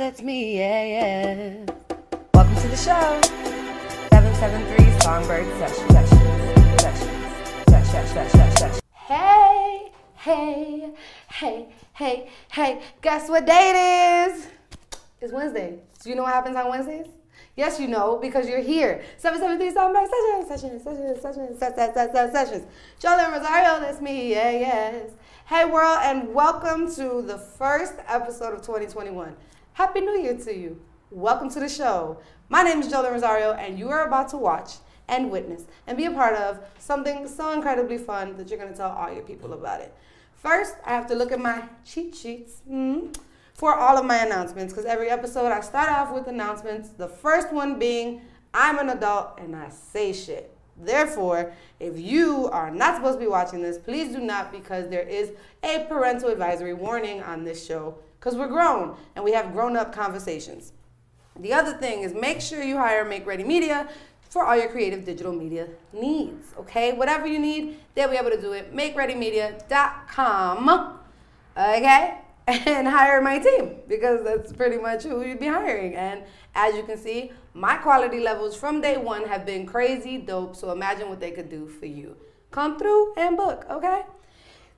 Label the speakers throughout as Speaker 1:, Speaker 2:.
Speaker 1: That's me, yeah, yeah. Welcome to the show. 773 Songbird Sessions. Sessions. Sessions. Sessions. Sessions. Hey, hey, hey, hey, hey. Guess what day it is? It's Wednesday. Do you know what happens on Wednesdays? Yes, you know, because you're here. 773 Songbird Sessions. Sessions. Sessions. Sessions. Sessions. Sessions. Sessions. Jolin Rosario, that's me, yeah, yes. Hey, world, and welcome to the first episode of 2021. Happy New Year to you. Welcome to the show. My name is Jolin Rosario, and you are about to watch and witness and be a part of something so incredibly fun that you're going to tell all your people about it. First, I have to look at my cheat sheets mm, for all of my announcements because every episode I start off with announcements. The first one being I'm an adult and I say shit. Therefore, if you are not supposed to be watching this, please do not because there is a parental advisory warning on this show because we're grown and we have grown up conversations. The other thing is make sure you hire Make Ready Media for all your creative digital media needs. Okay, whatever you need, they'll be able to do it. MakeReadyMedia.com. Okay, and hire my team because that's pretty much who you'd be hiring. And as you can see, my quality levels from day one have been crazy dope. So imagine what they could do for you. Come through and book. Okay.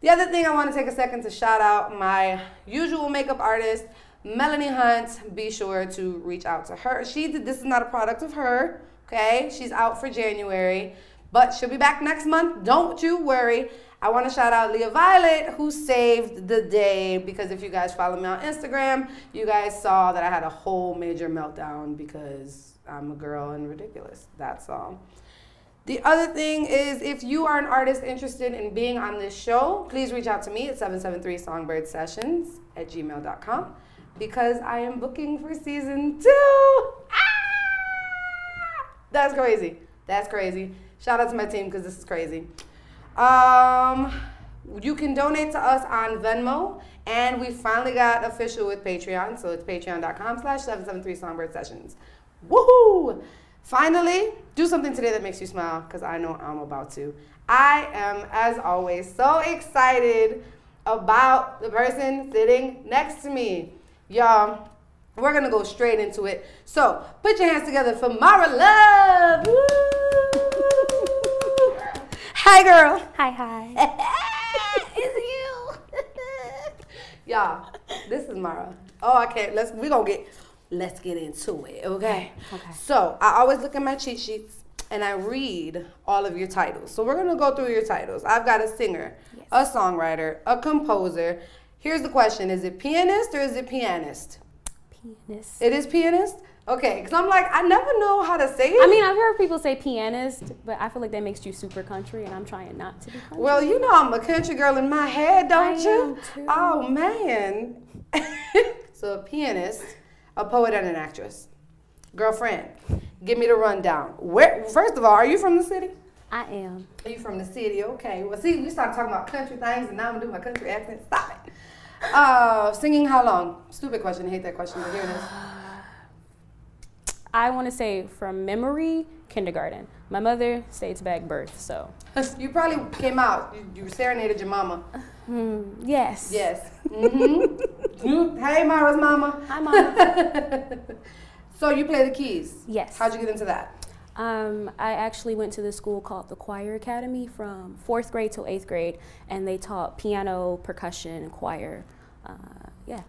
Speaker 1: The other thing I want to take a second to shout out my usual makeup artist, Melanie Hunt. Be sure to reach out to her. She did, this is not a product of her, okay? She's out for January, but she'll be back next month. Don't you worry. I want to shout out Leah Violet who saved the day because if you guys follow me on Instagram, you guys saw that I had a whole major meltdown because I'm a girl and ridiculous. That's all. The other thing is, if you are an artist interested in being on this show, please reach out to me at 773songbirdsessions at gmail.com because I am booking for season two. Ah! That's crazy. That's crazy. Shout out to my team because this is crazy. Um, you can donate to us on Venmo, and we finally got official with Patreon, so it's patreon.com slash 773songbirdsessions. Woohoo! Finally, do something today that makes you smile because I know I'm about to. I am, as always, so excited about the person sitting next to me. Y'all, we're gonna go straight into it. So, put your hands together for Mara Love. Woo! Hi, girl.
Speaker 2: Hi, hi.
Speaker 1: it's you. Y'all, this is Mara. Oh, I can't. Let's. We gonna get let's get into it, okay?
Speaker 2: Okay.
Speaker 1: So I always look at my cheat sheets and I read all of your titles. So we're gonna go through your titles. I've got a singer,
Speaker 2: Yes.
Speaker 1: a songwriter, a composer. Here's the question: Is it pianist or is it pianist?
Speaker 2: Pianist.
Speaker 1: It is pianist. Okay, because I'm like I never know how to say it.
Speaker 2: I mean, I've heard people say pianist, but I feel like that makes you super country, and I'm trying not to be country.
Speaker 1: Well, you know I'm a country girl in my head, don't
Speaker 2: I
Speaker 1: you?
Speaker 2: am too.
Speaker 1: Oh man. so a pianist, a poet, and an actress. Girlfriend, give me the rundown. Where? First of all, are you from the city?
Speaker 2: I am.
Speaker 1: Are you from the city? Okay. Well, see, we started talking about country things, and now I'm gonna do my country accent. Stop it. Uh, singing how long? Stupid question. I hate that question, but here it is.
Speaker 2: I want to say from memory, kindergarten. My mother states back birth, so.
Speaker 1: You probably came out. You, you serenaded your mama.
Speaker 2: Hmm, yes.
Speaker 1: Yes. Mm-hmm. hey, Mara's mama.
Speaker 2: Hi, mom.
Speaker 1: So you play the keys.
Speaker 2: yes.
Speaker 1: How'd you get into that?
Speaker 2: Um, I actually went to this school called the Choir Academy from fourth grade till eighth grade, and they taught piano, percussion, and choir. Uh, yeah.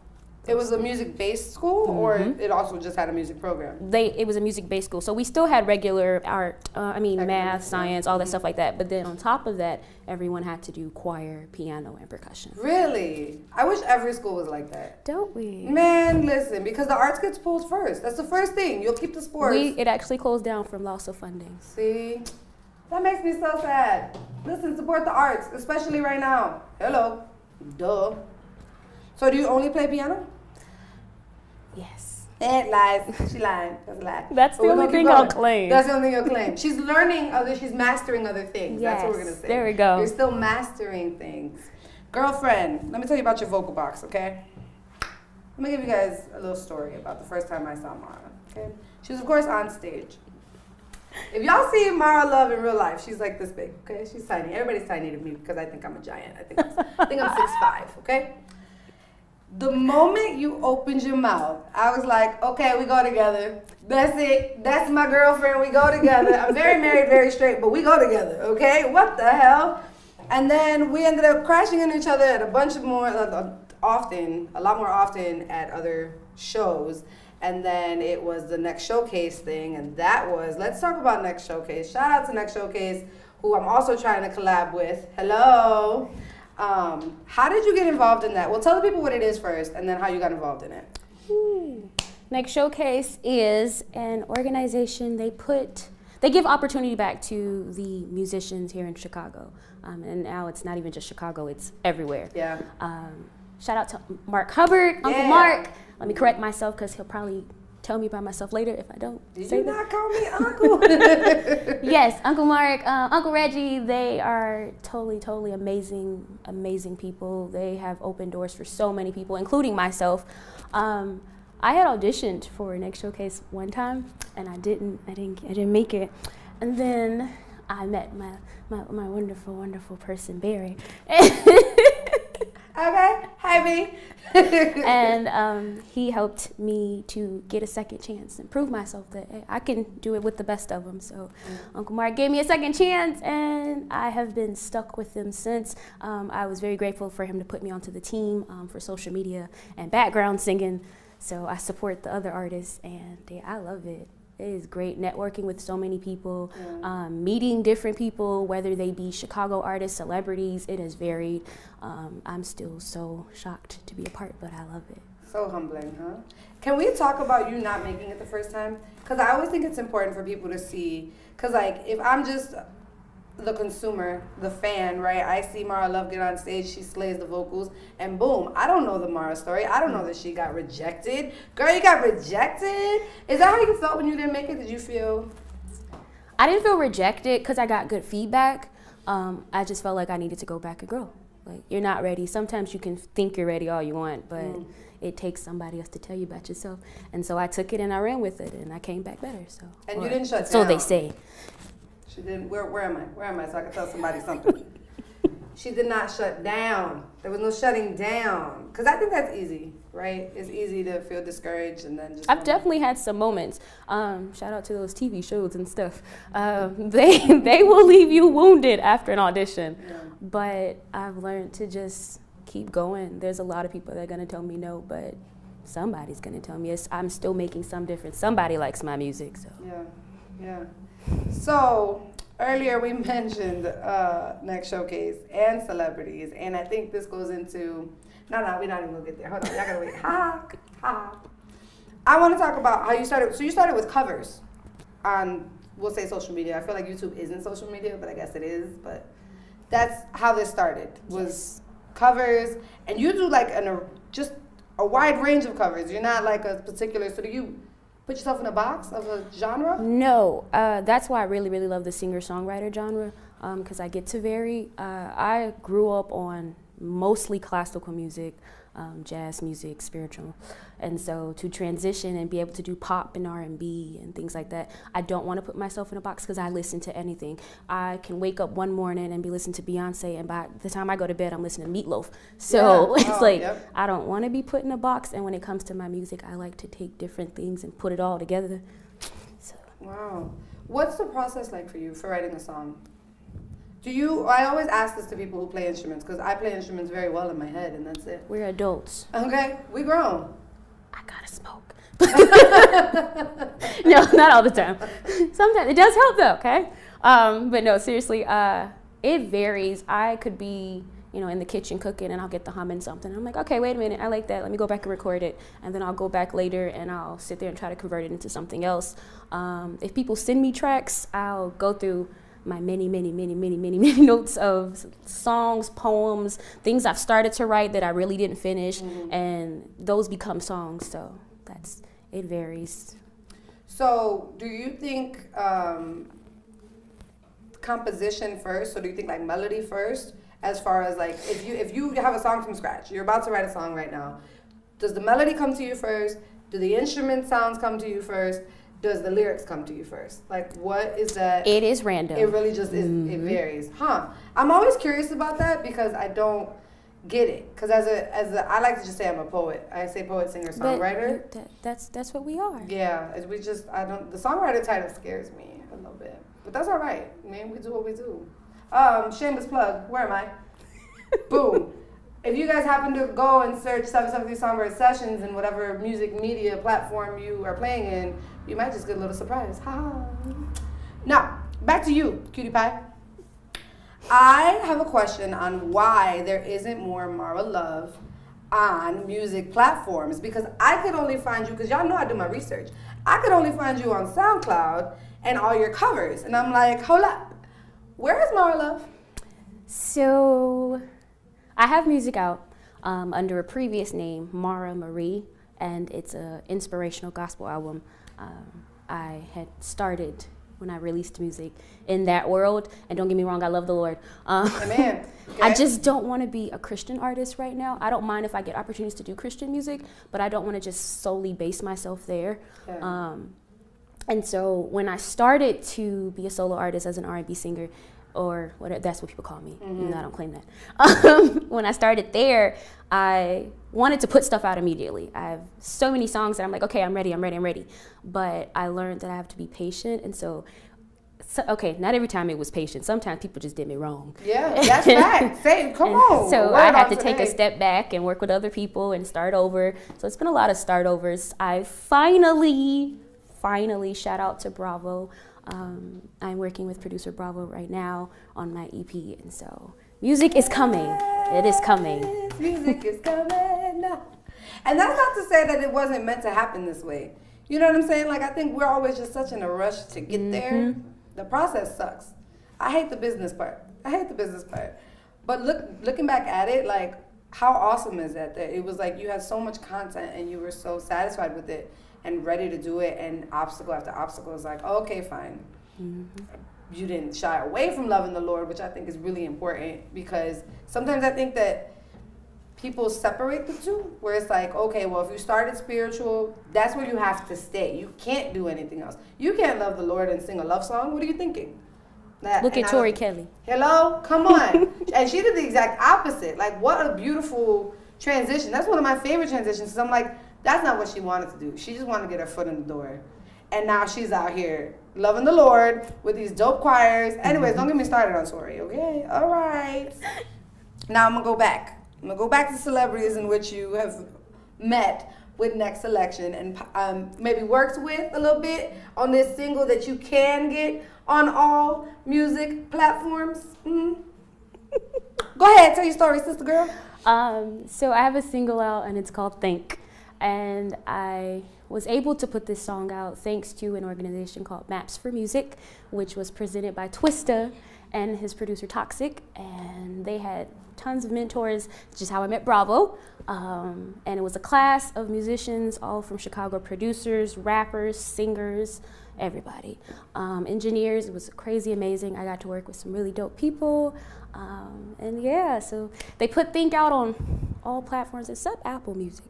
Speaker 1: It was a music-based school, or
Speaker 2: Mhm.
Speaker 1: it also just had a music program.
Speaker 2: They it was a music based school, so we still had regular art. Uh, I mean,
Speaker 1: Academic
Speaker 2: math, science, all that stuff like that. But then on top of that, everyone had to do choir, piano, and percussion.
Speaker 1: Really? I wish every school was like that.
Speaker 2: Don't we?
Speaker 1: Man, listen, because the arts gets pulled first. That's the first thing. You'll keep the sports.
Speaker 2: We it actually closed down from loss of funding.
Speaker 1: See, that makes me so sad. Listen, support the arts, especially right now. Hello, duh. So do you only play piano?
Speaker 2: Yes.
Speaker 1: Eh, lies. She lying. That's a lie.
Speaker 2: That's the only thing I'll
Speaker 1: going.
Speaker 2: claim.
Speaker 1: That's the only thing you'll claim. She's learning other. She's mastering other things. That's what we're gonna
Speaker 2: Yes,
Speaker 1: say.
Speaker 2: there we go.
Speaker 1: You're still mastering things. Girlfriend, let me tell you about your vocal box, okay? Let me give you guys a little story about the first time I saw Mara. Okay, she was of course on stage. If y'all see Mara Love in real life, she's like this big. Okay, she's tiny. Everybody's tiny to me because I think I'm a giant. I think I'm, I think I'm six five. Okay. The moment you opened your mouth, I was like, okay, we go together. That's it. That's my girlfriend. We go together. I'm very married, very straight, but we go together. Okay? What the hell? And then we ended up crashing into each other at a bunch of more, uh, often, a lot more often at other shows. And then it was the next showcase thing, and that was let's talk about next showcase. Shout out to next showcase, who I'm also trying to collab with. Hello. Um, how did you get involved in that? Well, tell the people what it is first, and then how you got involved in it.
Speaker 2: Ooh. Next Showcase is an organization. They put they give opportunity back to the musicians here in Chicago, um, and now it's not even just Chicago; it's everywhere.
Speaker 1: Yeah.
Speaker 2: Um, shout out to Mark Hubbard, Uncle
Speaker 1: Yeah.
Speaker 2: Mark. Let me correct myself because he'll probably tell me about myself later if I don't.
Speaker 1: Did
Speaker 2: say
Speaker 1: you
Speaker 2: that.
Speaker 1: not call me uncle?
Speaker 2: yes, Uncle Mark, uh, Uncle Reggie, they are totally, totally amazing, amazing people. They have opened doors for so many people, including myself. Um, I had auditioned for Next Showcase one time, and I didn't, I didn't, I didn't make it. And then I met my, my, my wonderful, wonderful person, Barry.
Speaker 1: okay. Hi, B.
Speaker 2: and um, he helped me to get a second chance and prove myself that hey, I can do it with the best of them. So Uncle Mark gave me a second chance, and I have been stuck with him since. Um, I was very grateful for him to put me onto the team um, for social media and background singing. So I support the other artists, and yeah, I love it. It is great networking with so many people, um, meeting different people, whether they be Chicago artists, celebrities. It is varied. Um, I'm still so shocked to be a part, but I love it.
Speaker 1: So humbling, huh? Can we talk about you not making it the first time? Because I always think it's important for people to see. Because, like, if I'm just the consumer, the fan, right? I see Mara Love get on stage, she slays the vocals, and boom, I don't know the Mara story. I don't know that she got rejected. Girl, you got rejected? Is that how you felt when you didn't make it? Did you feel.
Speaker 2: I didn't feel rejected because I got good feedback. Um, I just felt like I needed to go back and grow. Like you're not ready. Sometimes you can think you're ready all you want, but
Speaker 1: Mm.
Speaker 2: it takes somebody else to tell you about yourself. And so I took it and I ran with it, and I came back better. So
Speaker 1: And you didn't shut down
Speaker 2: So they say.
Speaker 1: She didn't. Where, where am I? Where am I? So I can tell somebody something. she did not shut down. There was no shutting down. Because I think that's easy, right? It's easy to feel discouraged and then just.
Speaker 2: I've definitely had some moments. Um, shout out to those TV shows and stuff. Um, they they will leave you wounded after an audition,
Speaker 1: Yeah.
Speaker 2: but I've learned to just keep going. There's a lot of people that are gonna tell me no, but somebody's gonna tell me yes. I'm still making some difference. Somebody likes my music, so
Speaker 1: Yeah, yeah. So earlier we mentioned uh, next showcase and celebrities, and I think this goes into. No, no, we're not even gonna get there. Hold on, y'all gotta wait. Ha, ha. I want to talk about how you started. So you started with covers on, we'll say social media. I feel like YouTube isn't social media, but I guess it is. But that's how this started. Was covers, and you do like an a, just a wide range of covers. You're not like a particular. So do you put yourself in a box of a genre?
Speaker 2: No, uh, that's why I really, really love the singer songwriter genre because I get to vary. Uh, I grew up on mostly classical music, um, jazz music, spiritual, and so to transition and be able to do pop and R and B and things like that, I don't want to put myself in a box because I listen to anything. I can wake up one morning and be listening to Beyonce, and by the time I go to bed, I'm listening to Meatloaf. So
Speaker 1: Yeah.
Speaker 2: it's
Speaker 1: Oh,
Speaker 2: like
Speaker 1: yep.
Speaker 2: I don't want to be put in a box. And when it comes to my music, I like to take different things and put it all together. So.
Speaker 1: Wow. What's the process like for you for writing a song? Do you, I always ask this to people who play instruments because I play instruments very well in my head and that's it.
Speaker 2: We're adults.
Speaker 1: Okay, we grown.
Speaker 2: I gotta smoke. no, not all the time. Sometimes it does help though, okay? Um, but no, seriously, uh, it varies. I could be, you know, in the kitchen cooking and I'll get the humming something. I'm like, okay, wait a minute, I like that. Let me go back and record it. And then I'll go back later and I'll sit there and try to convert it into something else. Um, if people send me tracks, I'll go through my many, many, many, many, many, many notes of songs, poems, things I've started to write that I really didn't finish, and those become songs. So that's it varies.
Speaker 1: So, do you think um, composition first, or do you think like melody first? As far as like, if you if you have a song from scratch, you're about to write a song right now. Does the melody come to you first? Do the instrument sounds come to you first? Does the lyrics come to you first? Like, what is that?
Speaker 2: It is random.
Speaker 1: It really just is. It varies, huh? I'm always curious about that because I don't. get it. Because as a as a, I like to just say I'm a poet. I say poet, singer, songwriter.
Speaker 2: That, that's that's what we are.
Speaker 1: Yeah, as we just I don't the songwriter title scares me a little bit, but that's all right. Man, we do what we do. Um, shameless plug. Where am I? Boom. If you guys happen to go and search 773 Songbird Sessions in whatever music media platform you are playing in, you might just get a little surprise. Ha. Now, back to you, cutie pie. I have a question on why there isn't more Mara Love on music platforms because I could only find you because y'all know I do my research. I could only find you on SoundCloud and all your covers, and I'm like, hold up, where is Mara Love?
Speaker 2: So, I have music out um, under a previous name, Mara Marie, and it's an inspirational gospel album. Um, I had started when I released music in that world. And don't get me wrong, I love the Lord. Um,
Speaker 1: Amen. Okay.
Speaker 2: I just don't want to be a Christian artist right now. I don't mind if I get opportunities to do Christian music, but I don't want to just solely base myself there.
Speaker 1: Yeah.
Speaker 2: Um, and so when I started to be a solo artist as an R&B singer, or whatever, that's what people call me. Even though I don't claim that. Um, when I started there, I wanted to put stuff out immediately. I have so many songs that I'm like, okay, I'm ready, I'm ready, I'm ready. But I learned that I have to be patient, and so. So, okay, not every time it was patient. Sometimes people just did me wrong.
Speaker 1: Yeah, that's right. Say, come on.
Speaker 2: So I had to take a step back and work with other people and start over. So it's been a lot of start overs. I finally, finally, shout out to Bravo. Um, I'm working with producer Bravo right now on my EP, and so music is coming. It is coming.
Speaker 1: Music is coming. And that's not to say that it wasn't meant to happen this way. You know what I'm saying? Like I think we're always just such in a rush to get there.
Speaker 2: Mm-hmm.
Speaker 1: The process sucks. I hate the business part. I hate the business part. But look, looking back at it, like how awesome is that? That it was like you had so much content and you were so satisfied with it and ready to do it, and obstacle after obstacle is like, okay, fine. Mm-hmm. You didn't shy away from loving the Lord, which I think is really important because sometimes I think that people separate the two where it's like okay well if you started spiritual that's where you have to stay. You can't do anything else. You can't love the lord and sing a love song. What are you thinking? That-
Speaker 2: Look at Tori Kelly.
Speaker 1: hello? Come on. And she did the exact opposite. Like what a beautiful transition. That's one of my favorite transitions because i'm like that's not what she wanted to do she just wanted to get her foot in the door and now she's out here loving the lord with these dope choirs anyways don't get me started on tori okay all right now I'm gonna go back. I'm gonna go back to celebrities in which you have met with Next Selection and um, maybe worked with a little bit on this single that you can get on all music platforms. Mhm. go ahead, tell your story, sister girl.
Speaker 2: Um, so I have a single out and it's called Think. And I was able to put this song out thanks to an organization called Maps for Music, which was presented by Twista and his producer Toxic. And they had tons of mentors, is how I met Bravo. Um, and it was a class of musicians, all from Chicago producers, rappers, singers, everybody. Um, engineers, it was crazy amazing. I got to work with some really dope people. Um, and yeah, so they put Think out on all platforms except Apple Music.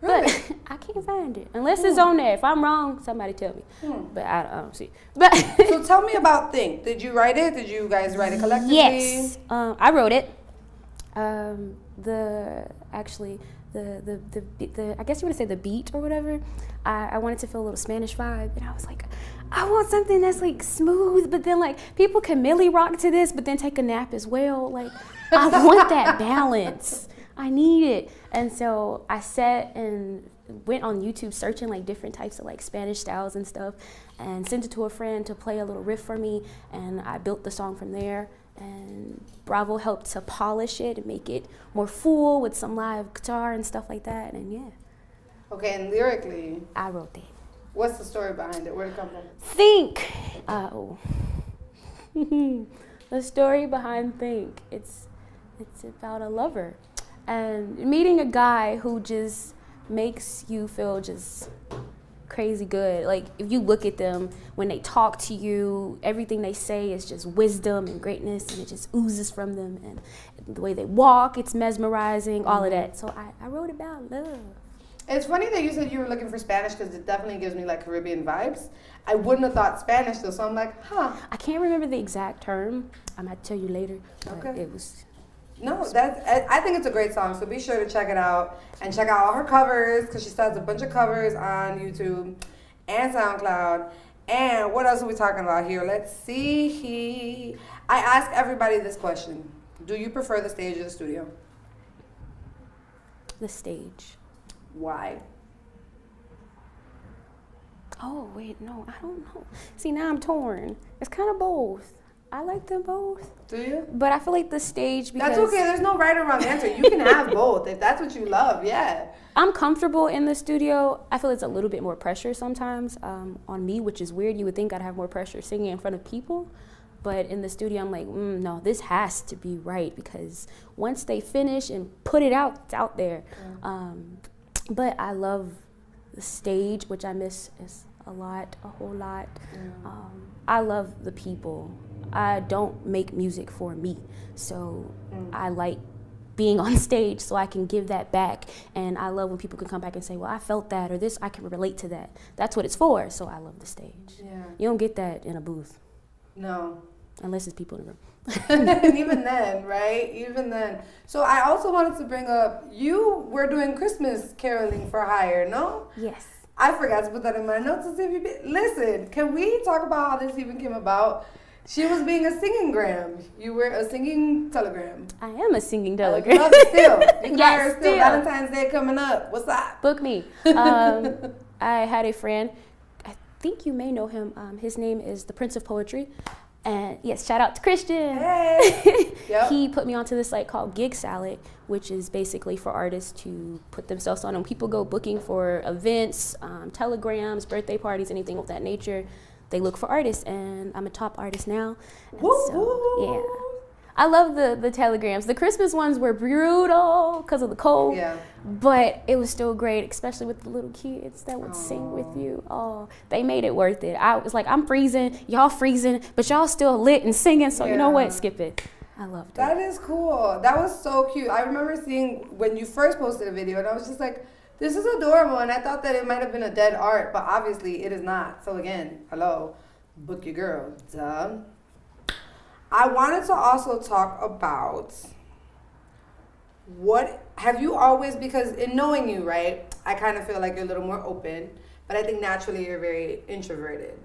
Speaker 2: But I can't find it unless it's on there. If I'm wrong, somebody tell me.
Speaker 1: Hmm.
Speaker 2: But I, I don't see. But
Speaker 1: So tell me about Think. Did you write it? Did you guys write it collectively?
Speaker 2: yes, um, I wrote it. Um, the actually the, the the the I guess you want to say the beat or whatever. I, I wanted to feel a little Spanish vibe, and I was like, I want something that's like smooth, but then like people can milli rock to this, but then take a nap as well. Like I want that balance. I need it, and so I sat and went on YouTube searching like different types of like Spanish styles and stuff, and sent it to a friend to play a little riff for me, and I built the song from there. And Bravo helped to polish it and make it more full with some live guitar and stuff like that. And yeah,
Speaker 1: Okay, and lyrically,
Speaker 2: I wrote that.
Speaker 1: what's the story behind it? Where'd it come from?
Speaker 2: Think. Oh. the story behind Think. It's it's about a lover and meeting a guy who just makes you feel just crazy good. Like if you look at them when they talk to you, everything they say is just wisdom and greatness and it just oozes from them and the way they walk, it's mesmerizing, all of that. So I, I wrote about love.
Speaker 1: It's funny that you said you were looking for Spanish because it definitely gives me like Caribbean vibes. I wouldn't have thought Spanish though, so I'm like, huh.
Speaker 2: I can't remember the exact term. I might tell you later. But
Speaker 1: Okay.
Speaker 2: it was
Speaker 1: No, that's. I think it's a great song. So be sure to check it out and check out all her covers because she does a bunch of covers on YouTube and SoundCloud. And what else are we talking about here? Let's see. I ask everybody this question: Do you prefer the stage or the studio?
Speaker 2: The stage.
Speaker 1: Why?
Speaker 2: Oh wait, no, I don't know. See, now I'm torn. It's kind of both. I like them both.
Speaker 1: Do you?
Speaker 2: But I feel like the stage because
Speaker 1: That's okay. There's no right or wrong answer. You can have both if that's what you love. Yeah.
Speaker 2: I'm comfortable in the studio. I feel it's a little bit more pressure sometimes um, on me, which is weird. You would think I'd have more pressure singing in front of people. But in the studio, I'm like, mm, no, this has to be right because once they finish and put it out, it's out there. Um, but I love the stage, which I miss a lot, a whole lot. Um, I love the people. I don't make music for me. So mm. I like being on stage so I can give that back. And I love when people can come back and say, well, I felt that or this, I can relate to that. That's what it's for. So I love the stage. Yeah. You don't get that in a booth.
Speaker 1: No.
Speaker 2: Unless it's people in the room.
Speaker 1: and even then, right? Even then. So I also wanted to bring up you were doing Christmas caroling for hire, no?
Speaker 2: Yes.
Speaker 1: I forgot to put that in my notes to see if you be, listen. Can we talk about how this even came about? She was being a singing gram. You were a singing telegram.
Speaker 2: I am a singing telegram.
Speaker 1: love still. You yes, still. still. Valentine's Day coming up. What's up?
Speaker 2: Book me. Um, I had a friend. I think you may know him. Um, his name is the Prince of Poetry. And yes, shout out to Christian.
Speaker 1: Hey.
Speaker 2: yep. He put me onto this site called Gig Salad, which is basically for artists to put themselves on. And people go booking for events, um, telegrams, birthday parties, anything of that nature, they look for artists. And I'm a top artist now.
Speaker 1: Woo,
Speaker 2: so, yeah. I love the the telegrams. The Christmas ones were brutal because of the cold.
Speaker 1: Yeah.
Speaker 2: But it was still great, especially with the little kids that would Aww. sing with you. Oh, they made it worth it. I was like, I'm freezing, y'all freezing, but y'all still lit and singing. So yeah. you know what? Skip it. I loved it.
Speaker 1: That is cool. That was so cute. I remember seeing when you first posted a video, and I was just like, this is adorable. And I thought that it might have been a dead art, but obviously it is not. So again, hello, book your girl. Duh. I wanted to also talk about what have you always because in knowing you, right? I kind of feel like you're a little more open, but I think naturally you're very introverted.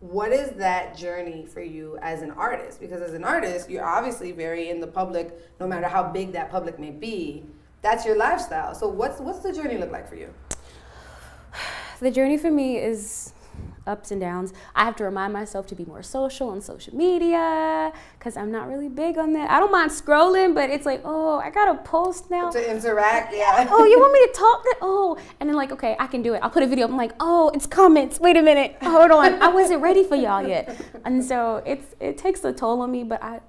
Speaker 1: What is that journey for you as an artist? Because as an artist, you're obviously very in the public, no matter how big that public may be. That's your lifestyle. So what's what's the journey look like for you?
Speaker 2: The journey for me is ups and downs. I have to remind myself to be more social on social media because I'm not really big on that. I don't mind scrolling, but it's like, oh, I gotta post now
Speaker 1: to interact. Yeah.
Speaker 2: oh, you want me to talk? That? Oh, and then like, okay, I can do it. I'll put a video. I'm like, oh, it's comments. Wait a minute. Hold on. I wasn't ready for y'all yet, and so it's it takes a toll on me. But I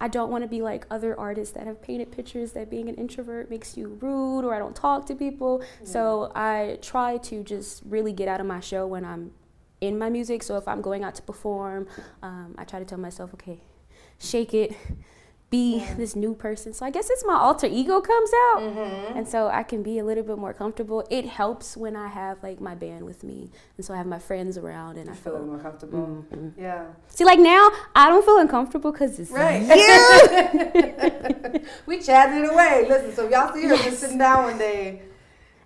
Speaker 2: I don't want to be like other artists that have painted pictures that being an introvert makes you rude or I don't talk to people. So I try to just really get out of my show when I'm in my music. So if I'm going out to perform, um, I try to tell myself, okay, shake it, be yeah. this new person. So I guess it's my alter ego comes out, mm-hmm. and so I can be a little bit more comfortable. It helps when I have like my band with me, and so I have my friends around, and
Speaker 1: you
Speaker 2: I
Speaker 1: feel, feel more comfortable. Mm-hmm. Yeah.
Speaker 2: See, like now I don't feel uncomfortable because it's
Speaker 1: right.
Speaker 2: you.
Speaker 1: we chatting it away. Listen, so y'all see her yes. just sitting down one day.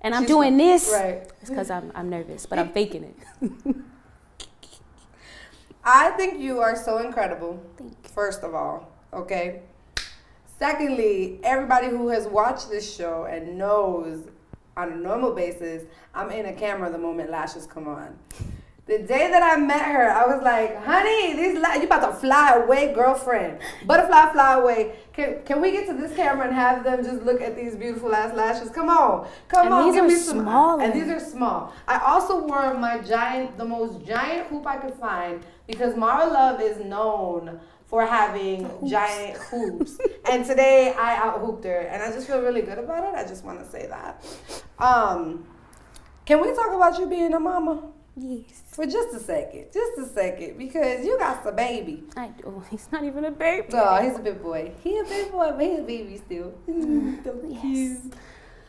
Speaker 2: And I'm doing this.
Speaker 1: Right.
Speaker 2: It's because I'm, I'm nervous, but I'm faking it.
Speaker 1: I think you are so incredible. First of all, okay. Secondly, everybody who has watched this show and knows on a normal basis, I'm in a camera the moment lashes come on. The day that I met her, I was like, honey, these la- you about to fly away, girlfriend. Butterfly fly away. Can, can we get to this camera and have them just look at these beautiful ass lashes? Come on. Come
Speaker 2: and
Speaker 1: on.
Speaker 2: These are some, small.
Speaker 1: And these are small. I also wore my giant, the most giant hoop I could find because Mara Love is known for having hoops. giant hoops. and today I out hooped her and I just feel really good about it. I just want to say that. Um, can we talk about you being a mama?
Speaker 2: Yes.
Speaker 1: For just a second. Just a second. Because you got the baby.
Speaker 2: I do. He's not even a baby.
Speaker 1: Oh, he's a big boy. He a big boy, but he's a baby still. so
Speaker 2: yes.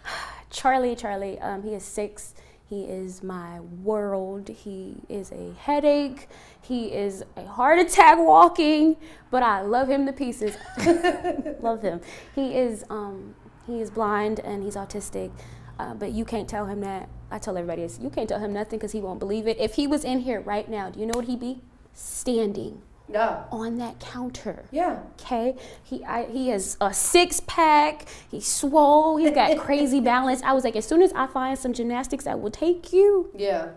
Speaker 2: Charlie, Charlie, um, he is six. He is my world. He is a headache. He is a heart attack walking, but I love him to pieces. love him. He is um, he is blind and he's autistic, uh, but you can't tell him that. I tell everybody this. You can't tell him nothing because he won't believe it. If he was in here right now, do you know what he'd be? Standing
Speaker 1: Yeah.
Speaker 2: on that counter.
Speaker 1: Yeah.
Speaker 2: Okay, he I, he has a six pack. He's swole. He's got crazy balance. I was like, as soon as I find some gymnastics that will take you,
Speaker 1: Yeah.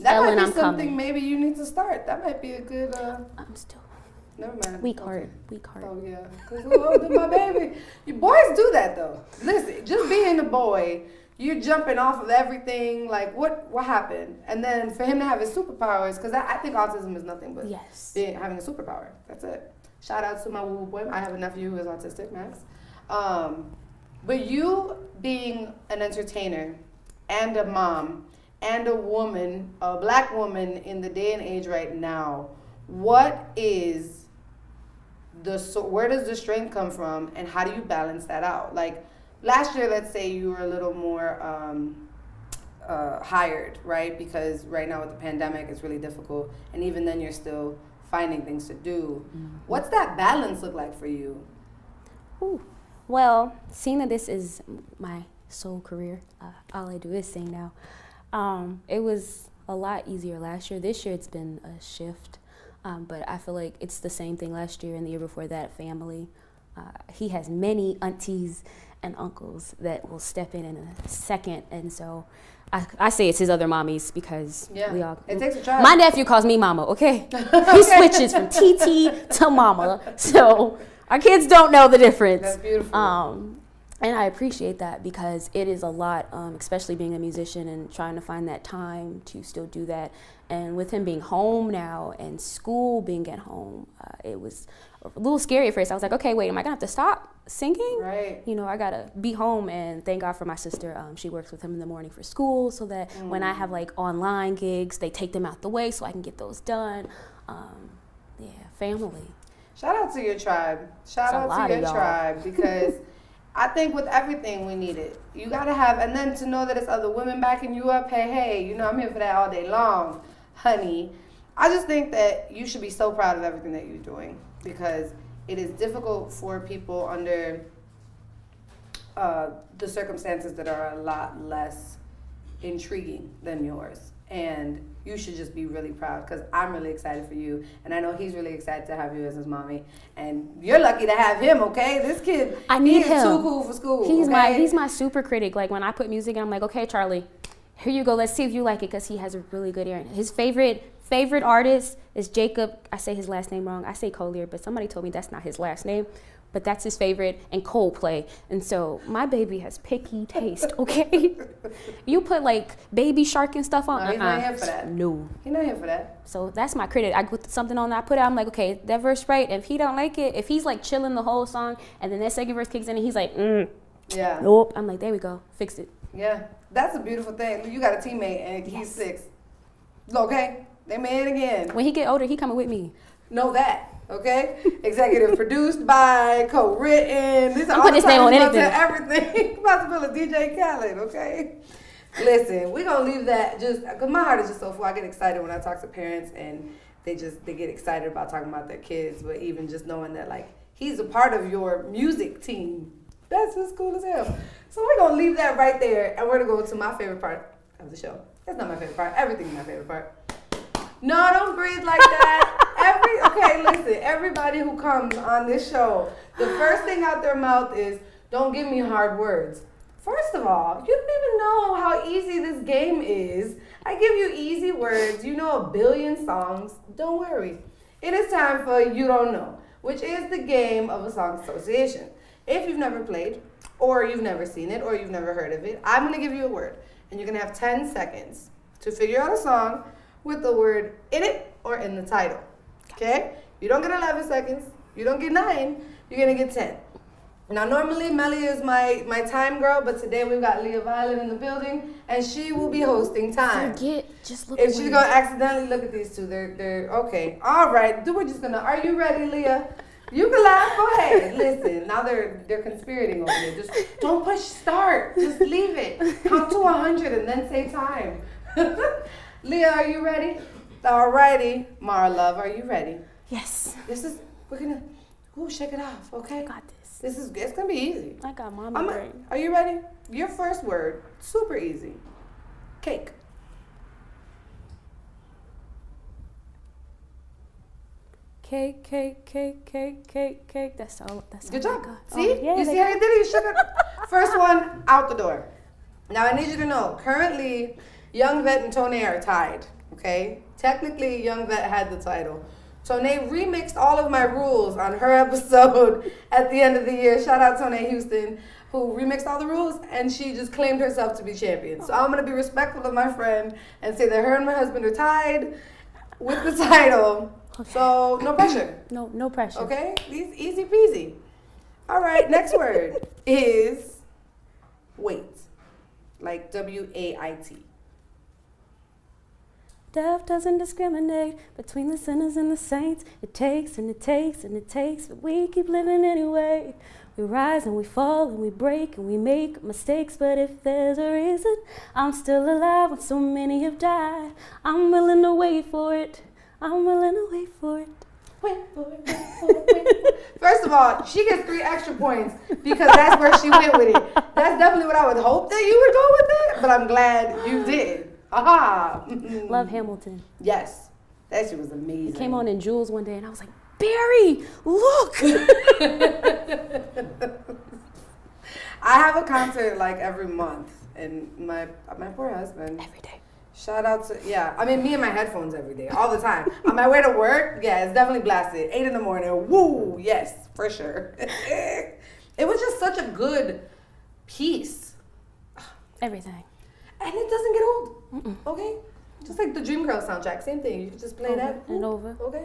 Speaker 1: That
Speaker 2: Ellen,
Speaker 1: might be
Speaker 2: I'm
Speaker 1: something
Speaker 2: coming.
Speaker 1: maybe you need to start. That might be a good uh
Speaker 2: I'm still
Speaker 1: never mind.
Speaker 2: weak
Speaker 1: Okay.
Speaker 2: heart, weak heart.
Speaker 1: Oh yeah, cause who older my baby? You boys do that though. Listen, just being a boy, you're jumping off of everything. Like what? What happened? And then for him to have his superpowers, cause I, I think autism is nothing but
Speaker 2: Yes.
Speaker 1: being, having a superpower. That's it. Shout out to my woo woo boy. I have a nephew who is autistic, Max. Um, but you being an entertainer and a mom and a woman, a black woman in the day and age right now, what is the so where does the strength come from and how do you balance that out? Like last year, let's say you were a little more um, uh, hired, right? Because right now with the pandemic, it's really difficult, and even then, you're still finding things to do. What's that balance look like for you?
Speaker 2: Ooh. Well, seeing that this is my sole career, uh, all I do is sing now. Um, it was a lot easier last year. This year, it's been a shift. Um, but I feel like it's the same thing last year and the year before that. Family. Uh, he has many aunties and uncles that will step in in a second, and so I, I say it's his other mommies because
Speaker 1: Yeah,
Speaker 2: we all.
Speaker 1: it takes a tribe.
Speaker 2: My nephew calls me mama. Okay, he switches from TT to mama. So our kids don't know the difference.
Speaker 1: That's beautiful.
Speaker 2: Um, and I appreciate that because it is a lot, um, especially being a musician and trying to find that time to still do that. And with him being home now and school being at home, uh, it was a little scary at first. I was like, okay, wait, am I gonna have to stop singing?
Speaker 1: right.
Speaker 2: You know, I gotta be home and thank God for my sister. Um, she works with him in the morning for school so that when I have like online gigs, they take them out the way so I can get those done. Um, yeah, family.
Speaker 1: Shout out to your tribe. Shout
Speaker 2: It's
Speaker 1: out to your tribe because I think with everything we need it. You gotta have, and then to know that it's other women backing you up. Hey, hey, you know I'm here for that all day long, honey. I just think that you should be so proud of everything that you're doing because it is difficult for people under uh, the circumstances that are a lot less intriguing than yours. And you should just be really proud because I'm really excited for you. And I know he's really excited to have you as his mommy. And you're lucky to have him, okay? This kid,
Speaker 2: I need
Speaker 1: he is too cool for school.
Speaker 2: He's my he's my super critic. Like when I put music, in, I'm like, okay, Charlie, here you go. Let's see if you like it because he has a really good ear. His favorite favorite artist is Jacob. I say his last name wrong. I say Collier, but somebody told me that's not his last name. But that's his favorite, and Coldplay. And so my baby has picky taste. Okay, you put like Baby Shark and stuff on.
Speaker 1: No, he's not
Speaker 2: uh-uh.
Speaker 1: here for that.
Speaker 2: No.
Speaker 1: He's not here for that.
Speaker 2: So that's my credit. I put something on. I put it. I'm like, okay, that verse right. If he don't like it, if he's like chilling the whole song, and then that second verse kicks in, and he's like, mm,
Speaker 1: Yeah.
Speaker 2: nope. I'm like, there we go, fix it.
Speaker 1: Yeah. That's a beautiful thing. You got a teammate and he's
Speaker 2: Yes.
Speaker 1: six. Okay? They made it again.
Speaker 2: When he get older, he coming with me.
Speaker 1: Know that. Okay? Executive produced by, co-written. Are
Speaker 2: I'm
Speaker 1: all
Speaker 2: putting his name on anything.
Speaker 1: Everything. about to feel a DJ Khaled, okay? Listen, we're gonna leave that just because my heart is just so full. I get excited when I talk to parents and they just they get excited about talking about their kids, but even just knowing that like he's a part of your music team. That's just cool as hell. So we're gonna leave that right there and we're gonna go to my favorite part of the show. That's not my favorite part. Everything's my favorite part. No, don't breathe like that. Every okay, listen. Everybody who comes on this show, the first thing out their mouth is, "Don't give me hard words." First of all, you don't even know how easy this game is. I give you easy words. You know a billion songs. Don't worry. It is time for You Don't Know, which is the game of a song association. If you've never played, or you've never seen it, or you've never heard of it, I'm gonna give you a word, and you're gonna have 10 seconds to figure out a song with the word in it or in the title. Okay? You don't get 11 seconds. You don't get nine. You're gonna get 10. Now, normally Melly is my my time girl, but today we've got Leah Violet in the building, and she will be hosting time.
Speaker 2: Forget, just look.
Speaker 1: If she's gonna accidentally look at these two, they're they're okay. All right, do we're just gonna. Are you ready, Leah? You can laugh. Go ahead. Listen. Now they're they're conspirating over there. Just don't push start. Just leave it. Count to hundred and then say time. Leah, are you ready? Alrighty. Mara, love, are you ready?
Speaker 2: Yes.
Speaker 1: This is we're gonna. Ooh, shake it off. Okay.
Speaker 2: I got this.
Speaker 1: This is it's gonna be easy.
Speaker 2: I got mama
Speaker 1: I'm
Speaker 2: brain.
Speaker 1: are you ready? Your first word, super easy. Cake.
Speaker 2: Cake, cake, cake, cake, cake, cake. That's all. That's
Speaker 1: Good
Speaker 2: all
Speaker 1: job. See?
Speaker 2: Oh, yeah,
Speaker 1: you see how you did it? You shook it. First one out the door. Now I need you to know, currently, Young Vet and Tone are tied. Okay? Technically, Young Vet had the title. Tone remixed all of my rules on her episode at the end of the year. Shout out Tone Houston, who remixed all the rules, and she just claimed herself to be champion. So I'm gonna be respectful of my friend and say that her and my husband are tied with the title. So no pressure.
Speaker 2: No, no pressure.
Speaker 1: Okay? These easy peasy. All right, next word is wait. Like W A I T.
Speaker 2: Death doesn't discriminate between the sinners and the saints. It takes and it takes and it takes, but we keep living anyway. We rise and we fall and we break and we make mistakes, but if there's a reason I'm still alive when so many have died, I'm willing to wait for it. I'm willing to wait for it.
Speaker 1: Wait for it, wait for it, wait. First of all, she gets three extra points because that's where she went with it. That's definitely what I would hope that you would go with it, but I'm glad you did. Aha!
Speaker 2: Love Hamilton.
Speaker 1: Yes. That shit was amazing.
Speaker 2: It came on in Jules one day and I was like, Barry, look!
Speaker 1: I have a concert like every month, and my my poor husband.
Speaker 2: Every day.
Speaker 1: Shout out to yeah. I mean, me and my headphones every day, all the time. On my way to work, yeah, it's definitely blasted. Eight in the morning, woo, yes, for sure. it was just such a good piece,
Speaker 2: Everything.
Speaker 1: and it doesn't get old. Okay, just like the Dreamgirls soundtrack, same thing. You can just play
Speaker 2: Over
Speaker 1: that
Speaker 2: and over.
Speaker 1: Okay.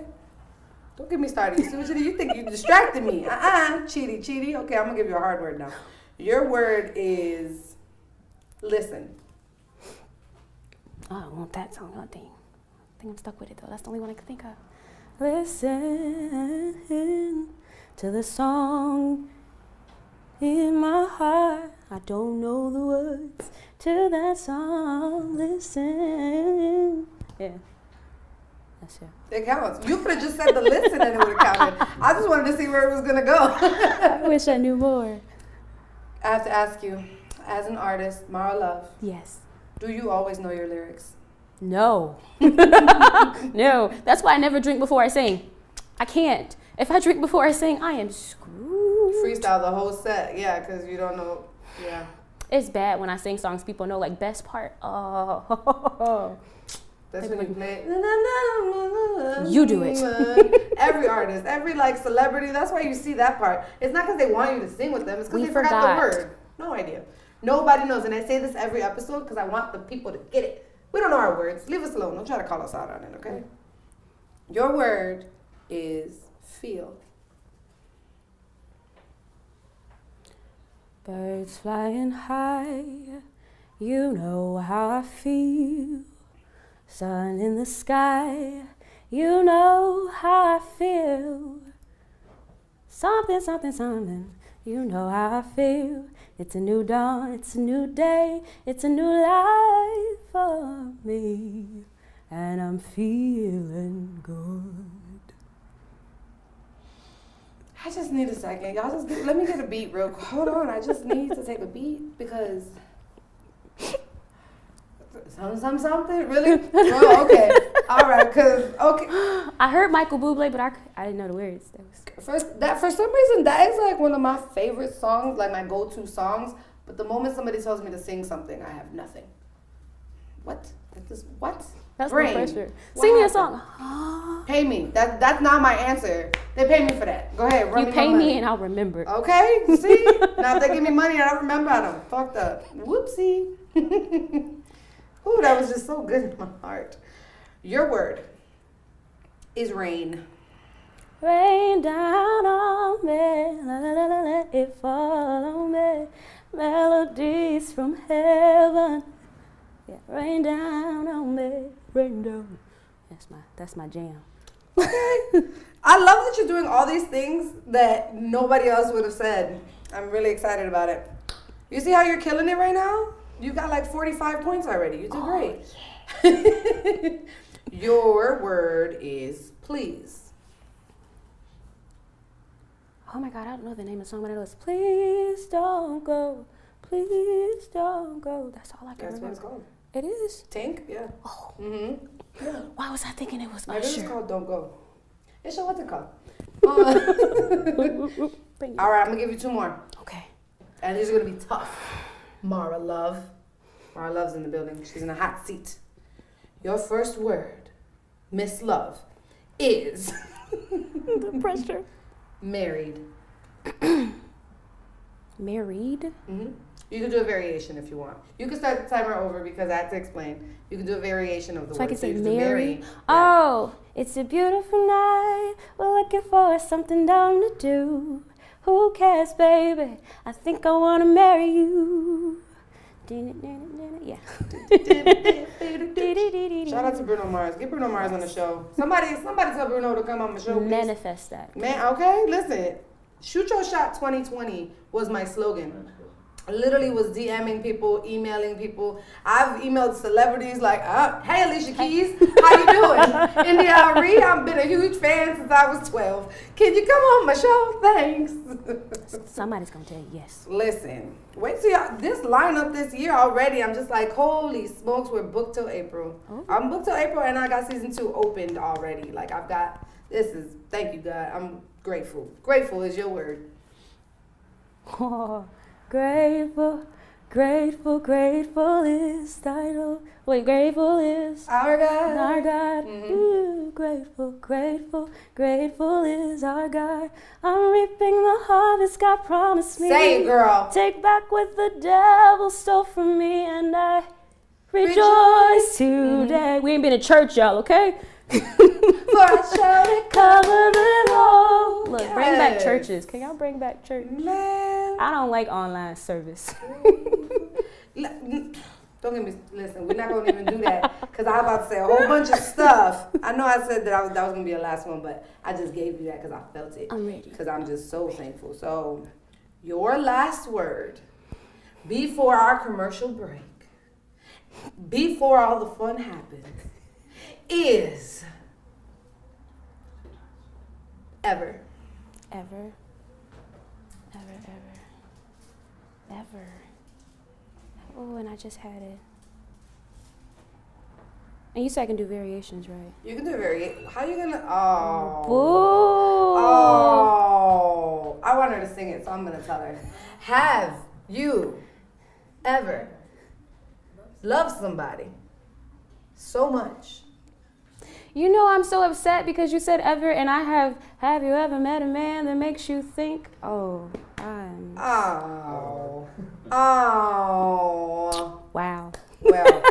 Speaker 1: Don't get me started. You see what you think you distracted me? Uh uh cheaty, cheaty. Okay, I'm gonna give you a hard word now. Your word is listen.
Speaker 2: Oh, I want that song. Oh, dang. I think I'm stuck with it though. That's the only one I can think of. Listen to the song in my heart. I don't know the words to that song. Listen. Yeah. That's it.
Speaker 1: It counts. You could have just said the listen and it would have counted. I just wanted to see where it was gonna go.
Speaker 2: I wish I knew more.
Speaker 1: I have to ask you, as an artist, Mara Love,
Speaker 2: Yes.
Speaker 1: do you always know your lyrics?
Speaker 2: No. no. That's why I never drink before I sing. I can't. If I drink before I sing, I am screwed.
Speaker 1: Freestyle the whole set, yeah, because you don't know. Yeah.
Speaker 2: It's bad when I sing songs people know, like best part. Oh.
Speaker 1: That's when you play.
Speaker 2: You do it.
Speaker 1: every artist, every like celebrity. That's why you see that part. It's not because they want you to sing with them. It's because they forgot. the word. No idea. Nobody knows, and I say this every episode because I want the people to get it. We don't know our words. Leave us alone. Don't try to call us out on it. Okay. Your word is feel.
Speaker 2: Birds flying high, you know how I feel. Sun in the sky, you know how I feel. Something, something, something, you know how I feel. It's a new dawn, it's a new day, it's a new life for me. And I'm feeling good.
Speaker 1: I just need a second. Y'all just get, let me get a beat real quick. Hold on. I just need to take a beat because something, something, something. Really? Oh, okay. All right. Cause okay.
Speaker 2: I heard Michael Bublé, but I, I didn't know the words. That was
Speaker 1: First, that for some reason that is like one of my favorite songs, like my go-to songs. But the moment somebody tells me to sing something, I have nothing. What? Like this? What?
Speaker 2: That's my first word.
Speaker 1: What
Speaker 2: Sing me a song.
Speaker 1: Pay me. That that's not my answer. They pay me for that. Go ahead. Run
Speaker 2: you
Speaker 1: me
Speaker 2: pay me and I'll remember.
Speaker 1: Okay, see? now if they give me money, I don't remember them. Fucked up. Whoopsie. Ooh, that was just so good in my heart. Your word is rain.
Speaker 2: Rain down on me, la la la la, let it fall on me. Melodies from heaven. Yeah, rain down on me, rain. That's my that's my jam.
Speaker 1: I I love that you're doing all these things that nobody else would have said. I'm really excited about it. You see how you're killing it right now? You got like 45 points already. You did
Speaker 2: Oh,
Speaker 1: great. Your word is please.
Speaker 2: Oh my god, I don't know the name of the song, but I know it's Please Don't Go. Please don't go. That's all I can
Speaker 1: That's what
Speaker 2: remember.
Speaker 1: it's called.
Speaker 2: It is.
Speaker 1: Tink? Yeah.
Speaker 2: Oh,
Speaker 1: Mm-hmm. Yeah.
Speaker 2: why was I thinking it was
Speaker 1: Maybe it's
Speaker 2: Usher?
Speaker 1: called Don't Go. It's what's it called? Uh, all right, I'm gonna give you two more.
Speaker 2: Okay.
Speaker 1: And these are gonna be tough. Mara Love. Mara Love's in the building. She's in a hot seat. Your first word, Miss Love, is
Speaker 2: the pressure.
Speaker 1: married.
Speaker 2: Married.
Speaker 1: hmm You can do a variation if you want. You can start the timer over because I had to explain. You can do a variation of the
Speaker 2: So
Speaker 1: word.
Speaker 2: I can say
Speaker 1: do
Speaker 2: marry.
Speaker 1: Yeah.
Speaker 2: Oh, it's a beautiful night. We're looking for something dumb to do. Who cares, baby? I think I wanna marry you. Yeah.
Speaker 1: Shout out to Bruno Mars. Get Bruno Mars on the show. Somebody, somebody tell Bruno to come on the show. please.
Speaker 2: Manifest that.
Speaker 1: Man, okay, listen. Shoot your shot 2020 was my slogan. Literally was DMing people, emailing people. I've emailed celebrities like, uh, "Hey, Alicia Keys, how you doing?" India Reed, I've been a huge fan since I was 12. Can you come on my show? Thanks.
Speaker 2: Somebody's gonna tell you yes.
Speaker 1: Listen, wait till y'all, this lineup this year already. I'm just like, holy smokes, we're booked till April.
Speaker 2: Oh.
Speaker 1: I'm booked till April, and I got season two opened already. Like I've got this is thank you God. I'm grateful. Grateful is your word.
Speaker 2: Grateful, grateful, grateful is title. Wait, grateful is
Speaker 1: Our God.
Speaker 2: our God.
Speaker 1: Mhm.
Speaker 2: Ooh, grateful, grateful, grateful is our God. I'm reaping the harvest God promised me.
Speaker 1: Say it, girl.
Speaker 2: Take back what the devil stole from me, and I rejoice,
Speaker 1: Rejoice.
Speaker 2: today. We ain't been in church, y'all, okay?
Speaker 1: For I shall
Speaker 2: Cover them all. Look, bring back churches. Can y'all bring back church?
Speaker 1: Man.
Speaker 2: I don't like online service.
Speaker 1: Don't get me. Listen, we're not gonna even do that because I'm about to say a whole bunch of stuff. I know I said that I was that was gonna be the last one, but I just gave you that because I felt it.
Speaker 2: I'm ready.
Speaker 1: because I'm just so thankful. So, your last word before our commercial break, before all the fun happens, is ever.
Speaker 2: Ever. Ever, ever. Ever. Oh, and I just had it. And you said I can do variations, right?
Speaker 1: You can do very. How you gonna? Oh.
Speaker 2: Boo!
Speaker 1: Oh. I want her to sing it, so I'm gonna tell her. Have you ever loved somebody so much?
Speaker 2: You know I'm so upset because you said ever, and I have. Have you ever met a man that makes you think? Oh, I'm.
Speaker 1: Oh. Oh.
Speaker 2: Wow.
Speaker 1: Well,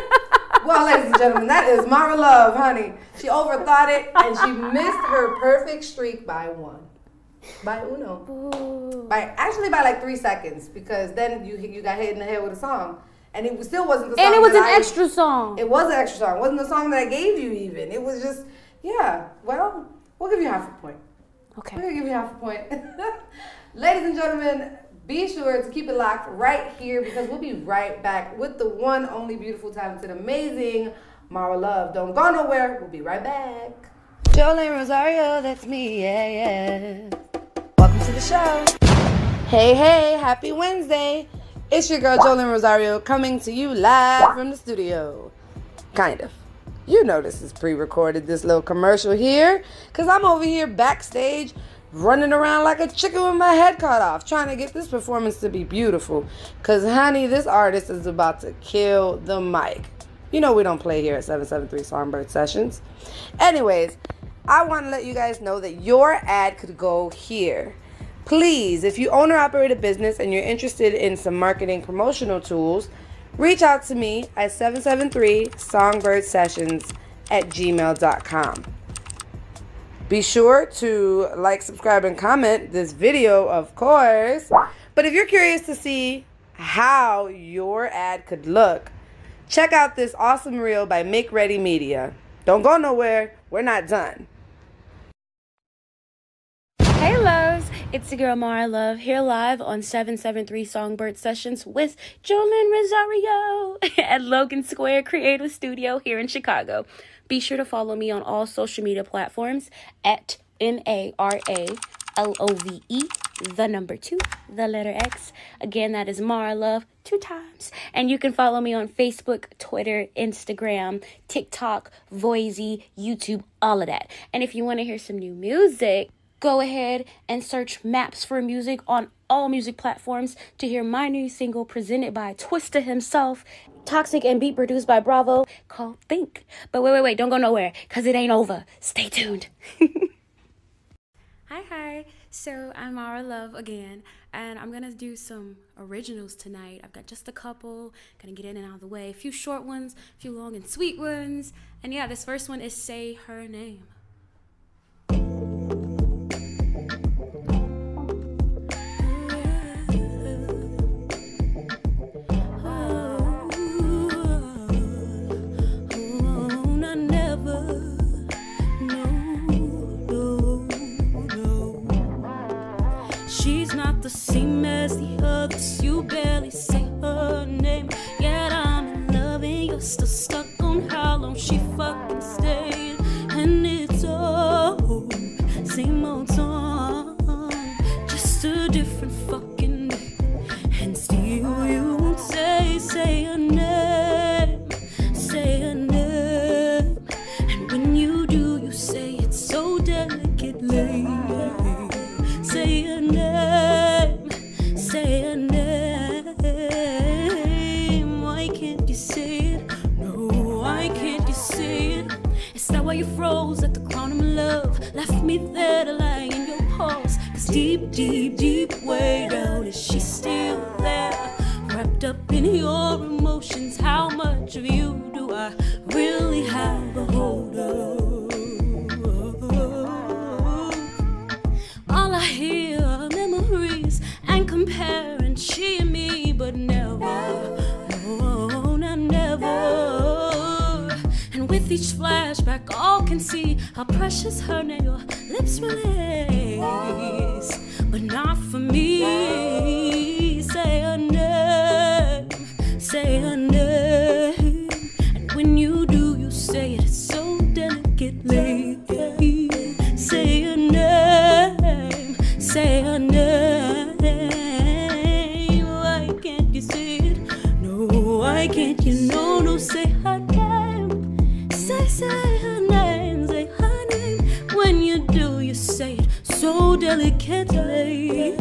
Speaker 1: well, ladies and gentlemen, that is Mara Love, honey. She overthought it and she missed her perfect streak by one. By uno.
Speaker 2: Boo.
Speaker 1: By actually by like three seconds because then you you got hit in the head with a song. And it still wasn't the song.
Speaker 2: And it was
Speaker 1: that
Speaker 2: an
Speaker 1: I-
Speaker 2: extra song.
Speaker 1: It was an extra song. It wasn't the song that I gave you even. It was just yeah. Well, we'll give you half a point.
Speaker 2: Okay.
Speaker 1: We're gonna give you half a point. Ladies and gentlemen, be sure to keep it locked right here because we'll be right back with the one, only beautiful, talented, amazing Mara Love. Don't go nowhere. We'll be right back. Jolin Rosario, that's me. Yeah, yeah. Welcome to the show. Hey, hey, happy Wednesday. It's your girl Jolin Rosario coming to you live from the studio. Kind of. You know this is pre-recorded, this little commercial here, because I'm over here backstage running around like a chicken with my head cut off, trying to get this performance to be beautiful. Because, honey, this artist is about to kill the mic. You know we don't play here at 773 Songbird Sessions. Anyways, I want to let you guys know that your ad could go here. Please, if you own or operate a business and you're interested in some marketing promotional tools, reach out to me at 773 Songbird Sessions at gmail.com. Be sure to like, subscribe, and comment this video, of course. But if you're curious to see how your ad could look, check out this awesome reel by Make Ready Media. Don't go nowhere, we're not done.
Speaker 2: It's the girl Mara Love here live on 773 Songbird Sessions with Jolin Rosario at Logan Square Creative Studio here in Chicago. Be sure to follow me on all social media platforms at M A R A L O V E, the number two, the letter X. Again, that is Mara Love two times. And you can follow me on Facebook, Twitter, Instagram, TikTok, Voisey, YouTube, all of that. And if you want to hear some new music, go ahead and search Maps for Music on all music platforms to hear my new single presented by Twista himself, Toxic and beat produced by Bravo called Think. But wait, wait, wait, don't go nowhere because it ain't over. Stay tuned. hi, hi. So I'm Mara Love again, and I'm gonna do some originals tonight. I've got just a couple, gonna get in and out of the way. A few short ones, a few long and sweet ones. And yeah, this first one is Say Her Name. 你莫做。And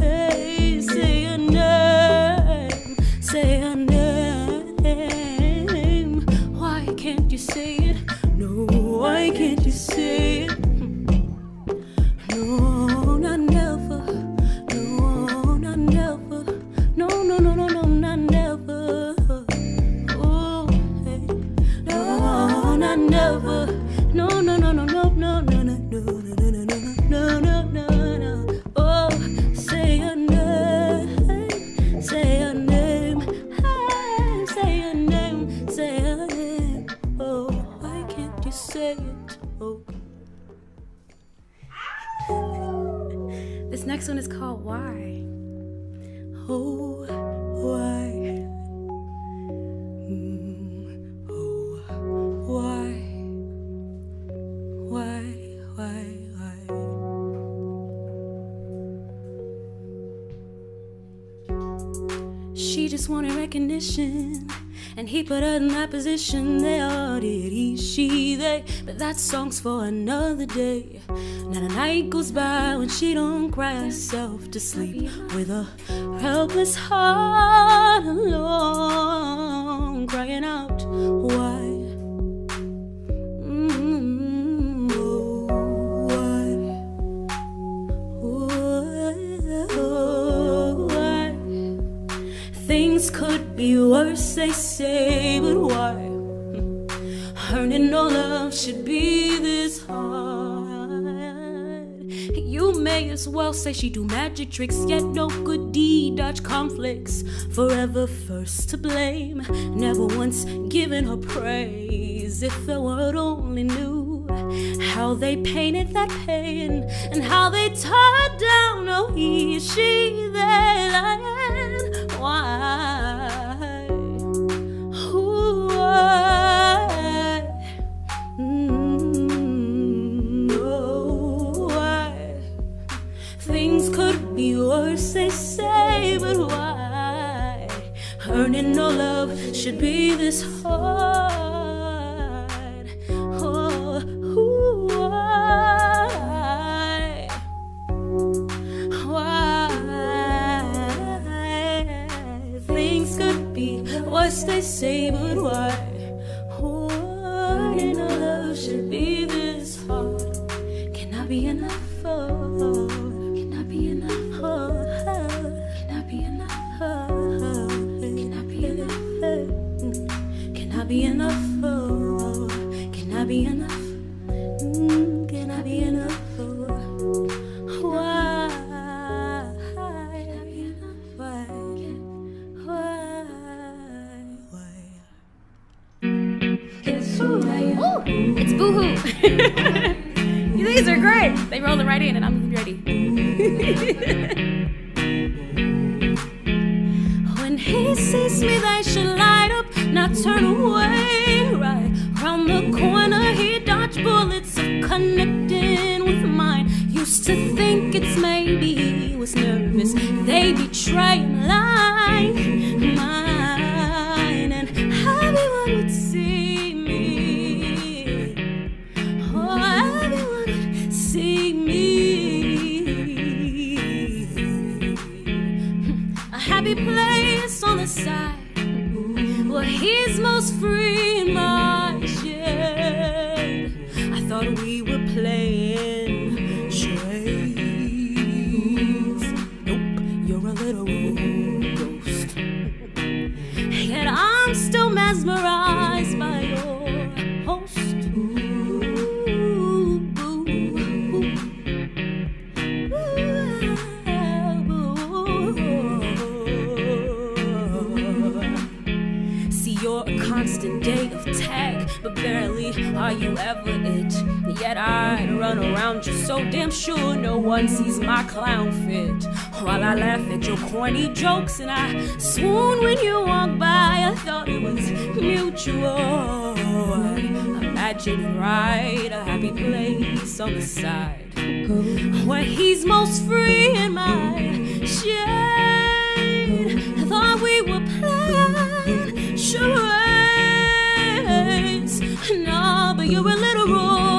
Speaker 2: that position. They all did, he, she, they. But that song's for another day. Not a night goes by when she don't cry herself to sleep with a helpless heart alone, crying out, be worse, they say, but why? Earning no love should be this hard. You may as well say she do magic tricks, yet no good deed dodge conflicts. Forever first to blame, never once given her praise. If the world only knew how
Speaker 3: they painted that pain and how they tore down, oh, he, she, they,
Speaker 2: liar. and I'm
Speaker 3: my clown fit while I laugh at your corny jokes and I swoon when you walk by. I thought it was mutual. Imagine right a happy place on the side where he's most free in my shade. I thought we were playing charades. No, but you were literal.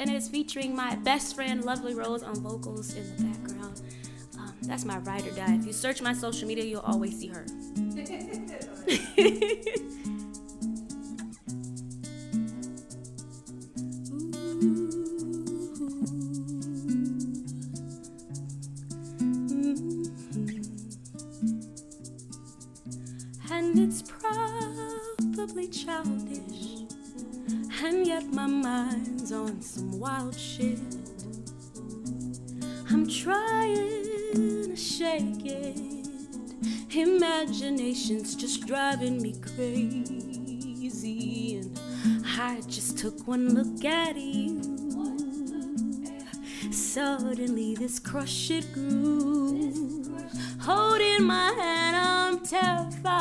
Speaker 3: and
Speaker 2: it's featuring my best friend Lovely Rose on vocals in the background. Um, that's my ride or die. If you search my social media, you'll always see her.
Speaker 3: some wild shit. I'm trying to shake it. Imagination's just driving me crazy. And I just took one look at you. Suddenly, this crush it grew. Holding my hand, I'm terrified.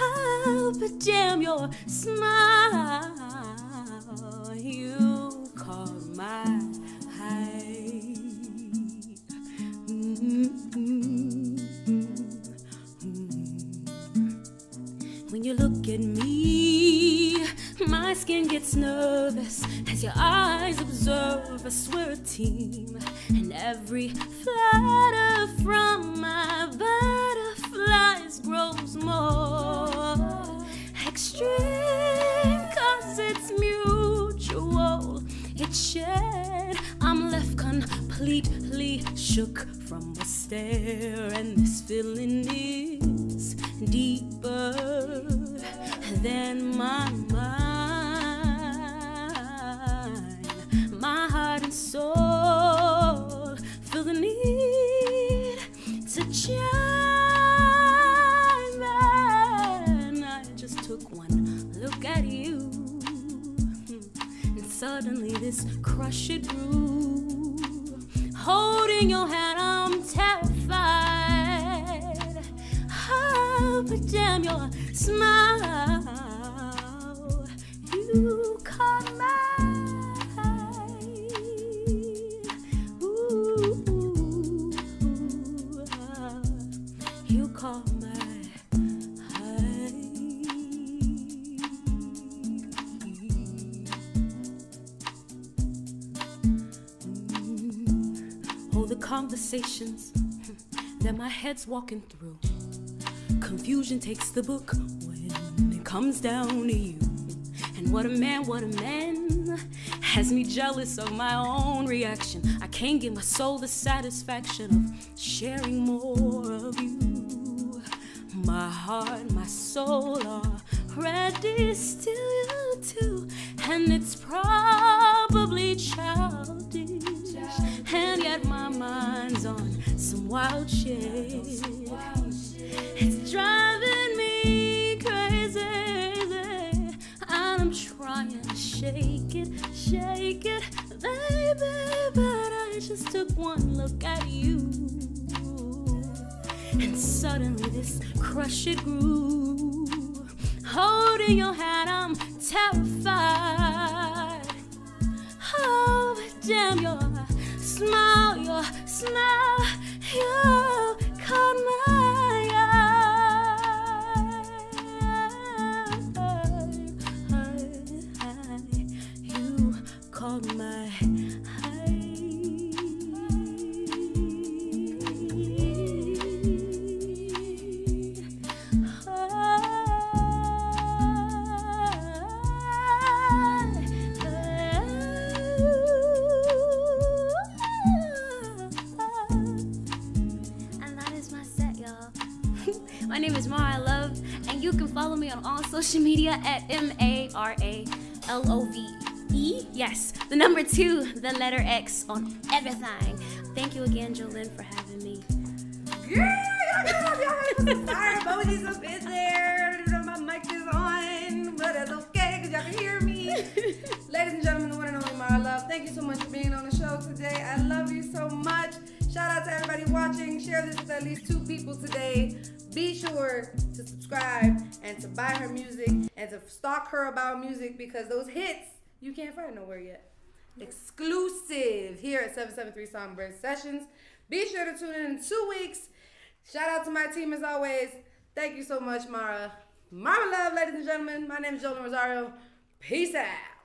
Speaker 3: Oh, but damn your smile. your eyes observe, I swear a team, and every.
Speaker 2: This crush it through. Holding your hand, I'm terrified. Oh, but damn your smile, conversations that my head's walking through. Confusion takes the book when it comes down to you. And what a man, what a man has me jealous of my own reaction. I can't give my soul the satisfaction of sharing more of you. My heart, my soul are ready still you too. And it's probably wild shit. It's driving me crazy. And I'm trying to shake it, shake it, baby. But I just took one look at you. And suddenly this crush it grew. Holding your hand, I'm terrified. Oh, damn your smile, your smile, letter X on everything. Thank you again, Jolin, for having me.
Speaker 1: Yeah, y'all got y'all had some fire emojis up in there. My mic is on, but it's okay because y'all can hear me. Ladies and gentlemen, the one and only Mara Love, thank you so much for being on the show today. I love you so much. Shout out to everybody watching. Share this with at least two people today. Be sure to subscribe and to buy her music and to stalk her about music because those hits you can't find nowhere yet. Exclusive here at 773 Songbird Sessions. Be sure to tune in in two weeks. Shout out to my team as always. Thank you so much, Mara. Mama Love, ladies and gentlemen. My name is Jolin Rosario. Peace out.